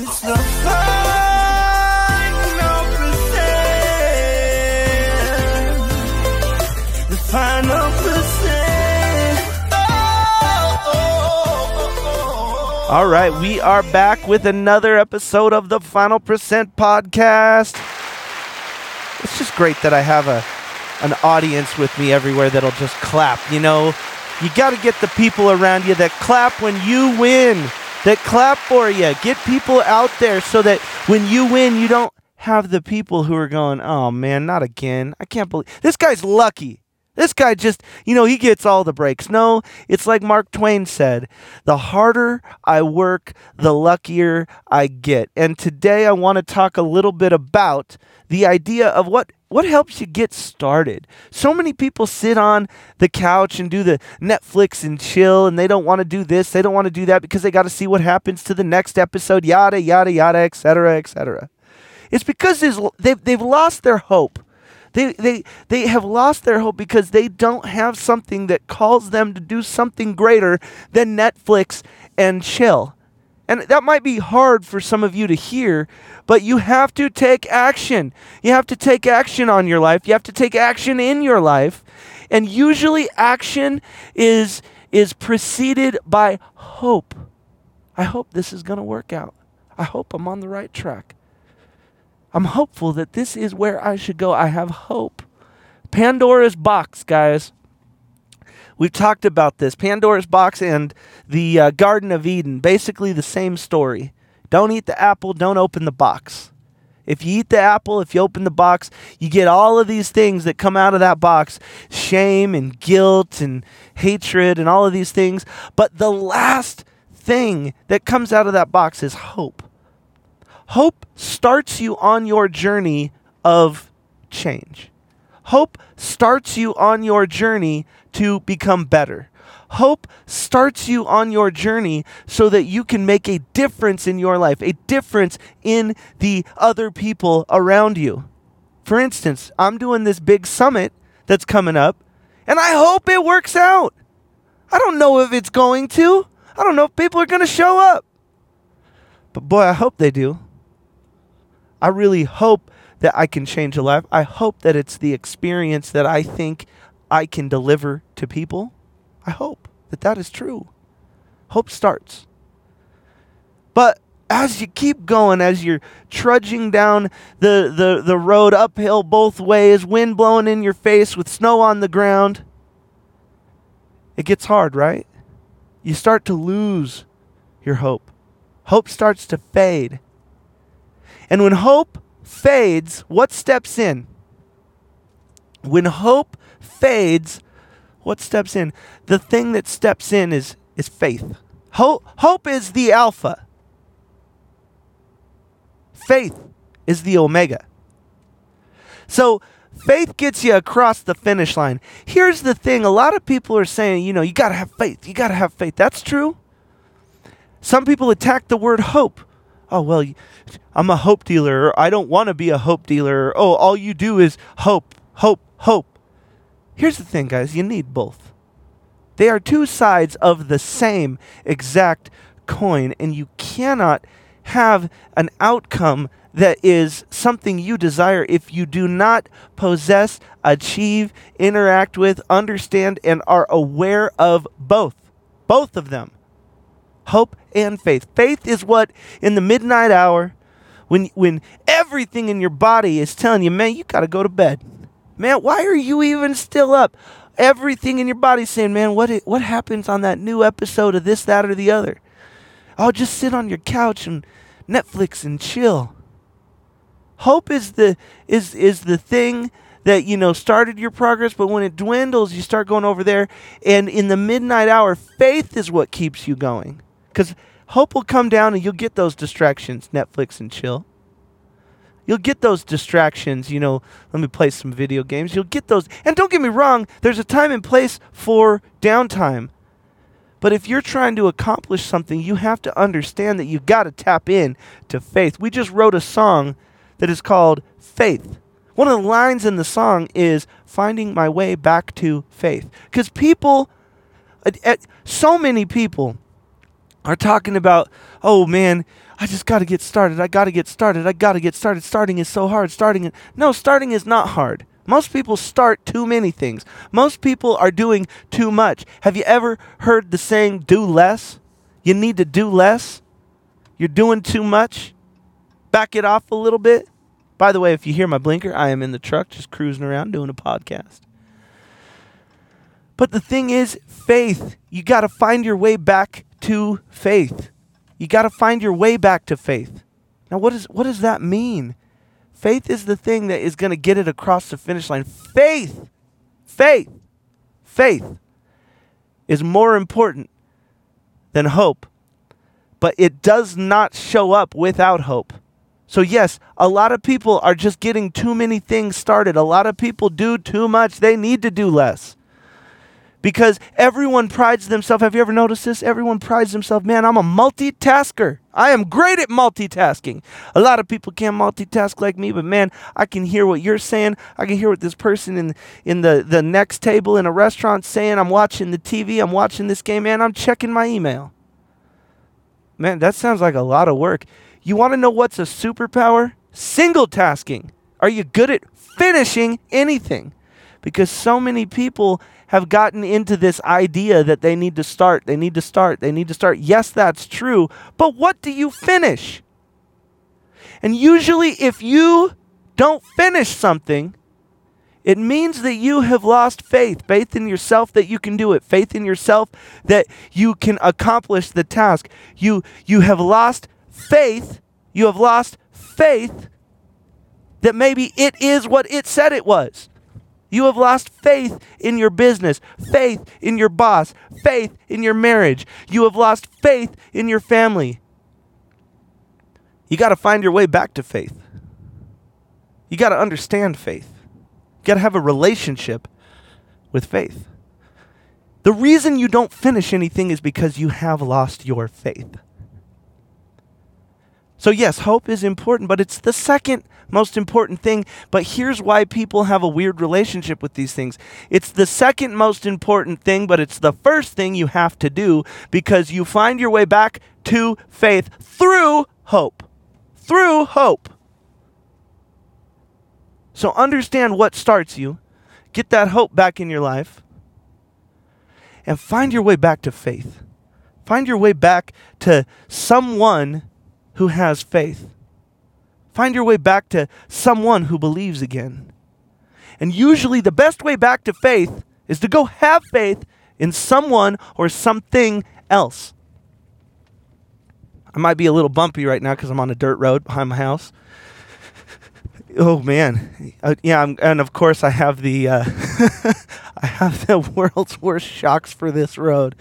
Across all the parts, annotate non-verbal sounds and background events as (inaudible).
It's the final percent. All right, we are back with another episode of the Final Percent podcast. It's just great that I have a an audience with me everywhere that'll just clap. You know, you got to get the people around you that clap when you win, that clap for you. Get people out there so that when you win, you don't have the people who are going, "Oh man, not again. I can't believe this guy's lucky." This guy just, you know, he gets all the breaks. No, it's like Mark Twain said the harder I work, the luckier I get. And today I want to talk a little bit about the idea of what. What helps you get started? So many people sit on the couch and do the Netflix and chill, and they don't want to do this, they don't want to do that because they got to see what happens to the next episode, yada, yada, yada, etc., etc. It's because they've, they've lost their hope. They, they, they have lost their hope because they don't have something that calls them to do something greater than Netflix and chill. And that might be hard for some of you to hear, but you have to take action. You have to take action on your life. You have to take action in your life. And usually action is is preceded by hope. I hope this is going to work out. I hope I'm on the right track. I'm hopeful that this is where I should go. I have hope. Pandora's box, guys. We've talked about this. Pandora's box and the uh, Garden of Eden, basically the same story. Don't eat the apple, don't open the box. If you eat the apple, if you open the box, you get all of these things that come out of that box shame and guilt and hatred and all of these things. But the last thing that comes out of that box is hope. Hope starts you on your journey of change. Hope starts you on your journey to become better. Hope starts you on your journey so that you can make a difference in your life, a difference in the other people around you. For instance, I'm doing this big summit that's coming up, and I hope it works out. I don't know if it's going to. I don't know if people are going to show up. But boy, I hope they do. I really hope that I can change a life. I hope that it's the experience that I think I can deliver to people. I hope that that is true. Hope starts. But as you keep going, as you're trudging down the, the, the road uphill both ways, wind blowing in your face with snow on the ground, it gets hard, right? You start to lose your hope. Hope starts to fade. And when hope fades, what steps in? When hope fades, what steps in? The thing that steps in is, is faith. Hope, hope is the alpha, faith is the omega. So faith gets you across the finish line. Here's the thing a lot of people are saying, you know, you got to have faith. You got to have faith. That's true. Some people attack the word hope. Oh, well, i'm a hope dealer, I don't want to be a hope dealer. Oh, all you do is hope, hope, hope. Here's the thing, guys you need both. They are two sides of the same exact coin, and you cannot have an outcome that is something you desire if you do not possess, achieve, interact with, understand, and are aware of both. Both of them hope and faith. Faith is what in the midnight hour when when everything in your body is telling you, "Man, you got to go to bed." Man, why are you even still up? Everything in your body saying, "Man, what what happens on that new episode of this that or the other?" I'll just sit on your couch and Netflix and chill. Hope is the is is the thing that you know started your progress, but when it dwindles, you start going over there. And in the midnight hour, faith is what keeps you going. Because hope will come down and you'll get those distractions, Netflix and chill. You'll get those distractions, you know, let me play some video games. You'll get those. And don't get me wrong, there's a time and place for downtime. But if you're trying to accomplish something, you have to understand that you've got to tap in to faith. We just wrote a song that is called Faith. One of the lines in the song is finding my way back to faith. Because people, so many people are talking about, oh man, I just got to get started. I got to get started. I got to get started. Starting is so hard. Starting, no, starting is not hard. Most people start too many things. Most people are doing too much. Have you ever heard the saying, do less? You need to do less. You're doing too much. Back it off a little bit. By the way, if you hear my blinker, I am in the truck just cruising around doing a podcast. But the thing is, faith, you got to find your way back to faith. You got to find your way back to faith. Now, what, is, what does that mean? Faith is the thing that is going to get it across the finish line. Faith, faith, faith is more important than hope, but it does not show up without hope. So, yes, a lot of people are just getting too many things started. A lot of people do too much. They need to do less because everyone prides themselves. Have you ever noticed this? Everyone prides themselves, man, I'm a multitasker. I am great at multitasking. A lot of people can't multitask like me, but man, I can hear what you're saying. I can hear what this person in in the, the next table in a restaurant saying. I'm watching the TV, I'm watching this game, man, I'm checking my email. Man, that sounds like a lot of work. You want to know what's a superpower? Single tasking. Are you good at finishing anything? Because so many people have gotten into this idea that they need to start, they need to start, they need to start. Yes, that's true, but what do you finish? And usually, if you don't finish something, it means that you have lost faith faith in yourself that you can do it, faith in yourself that you can accomplish the task. You, you have lost faith, you have lost faith that maybe it is what it said it was. You have lost faith in your business, faith in your boss, faith in your marriage. You have lost faith in your family. You got to find your way back to faith. You got to understand faith. You got to have a relationship with faith. The reason you don't finish anything is because you have lost your faith. So, yes, hope is important, but it's the second most important thing. But here's why people have a weird relationship with these things it's the second most important thing, but it's the first thing you have to do because you find your way back to faith through hope. Through hope. So, understand what starts you, get that hope back in your life, and find your way back to faith. Find your way back to someone who has faith. Find your way back to someone who believes again. And usually, the best way back to faith is to go have faith in someone or something else. I might be a little bumpy right now because I'm on a dirt road behind my house. (laughs) Oh man, uh, yeah, I'm, and of course I have the uh, (laughs) I have the (laughs) world's worst shocks for this road.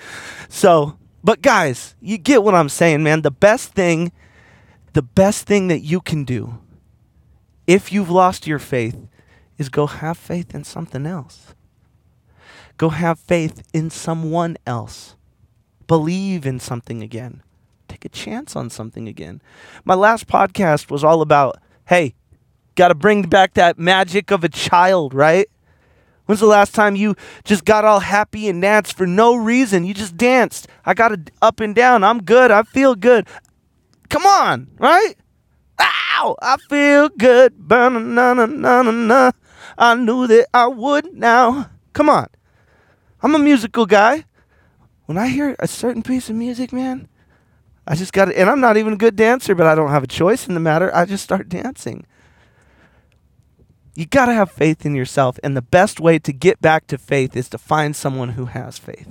So, but guys, you get what I'm saying, man. The best thing the best thing that you can do if you've lost your faith is go have faith in something else. Go have faith in someone else. Believe in something again. Take a chance on something again. My last podcast was all about hey, got to bring back that magic of a child, right? When's the last time you just got all happy and danced for no reason? You just danced. I got it up and down. I'm good. I feel good. Come on, right? Ow! I feel good. I knew that I would now. Come on. I'm a musical guy. When I hear a certain piece of music, man, I just got to, and I'm not even a good dancer, but I don't have a choice in the matter. I just start dancing. You got to have faith in yourself, and the best way to get back to faith is to find someone who has faith.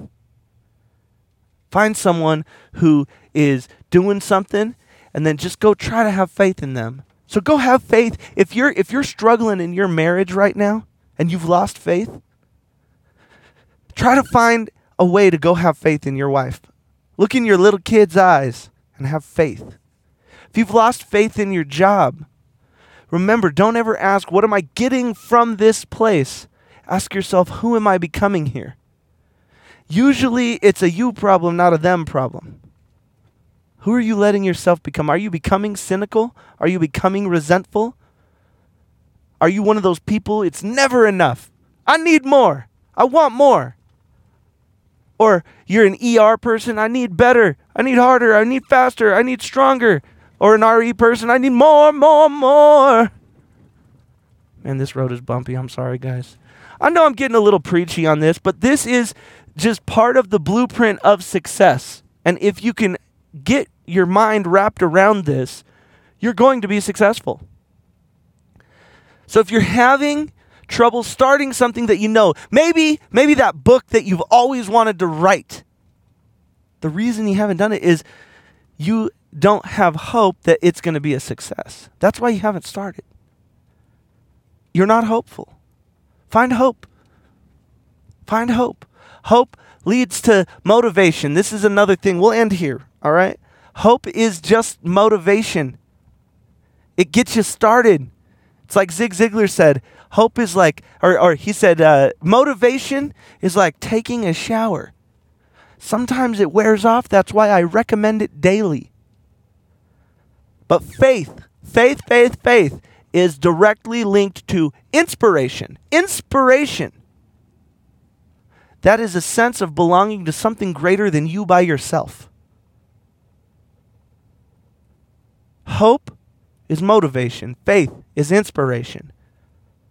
Find someone who is doing something and then just go try to have faith in them. So go have faith. If you're if you're struggling in your marriage right now and you've lost faith, try to find a way to go have faith in your wife. Look in your little kid's eyes and have faith. If you've lost faith in your job, remember, don't ever ask, What am I getting from this place? Ask yourself, Who am I becoming here? Usually it's a you problem, not a them problem. Who are you letting yourself become? Are you becoming cynical? Are you becoming resentful? Are you one of those people? It's never enough. I need more. I want more. Or you're an ER person, I need better, I need harder, I need faster, I need stronger. Or an RE person, I need more, more, more. Man, this road is bumpy. I'm sorry, guys. I know I'm getting a little preachy on this, but this is just part of the blueprint of success. And if you can get your mind wrapped around this, you're going to be successful. So if you're having trouble starting something that you know, maybe maybe that book that you've always wanted to write. The reason you haven't done it is you don't have hope that it's going to be a success. That's why you haven't started. You're not hopeful. Find hope. Find hope. Hope leads to motivation. This is another thing. We'll end here, all right? Hope is just motivation. It gets you started. It's like Zig Ziglar said hope is like, or, or he said, uh, motivation is like taking a shower. Sometimes it wears off. That's why I recommend it daily. But faith, faith, faith, faith is directly linked to inspiration. Inspiration. That is a sense of belonging to something greater than you by yourself. Hope is motivation, faith is inspiration.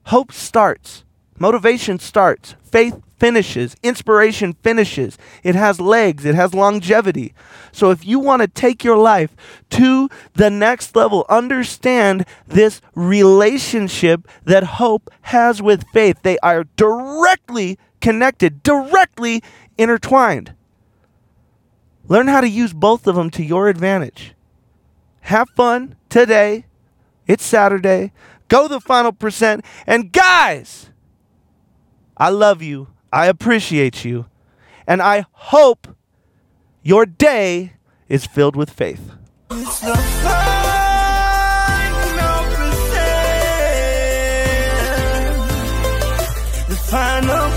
Hope starts, motivation starts, faith finishes, inspiration finishes. It has legs, it has longevity. So if you want to take your life to the next level, understand this relationship that hope has with faith. They are directly connected, directly intertwined. Learn how to use both of them to your advantage. Have fun today. It's Saturday. Go the final percent. And guys, I love you. I appreciate you. And I hope your day is filled with faith. Final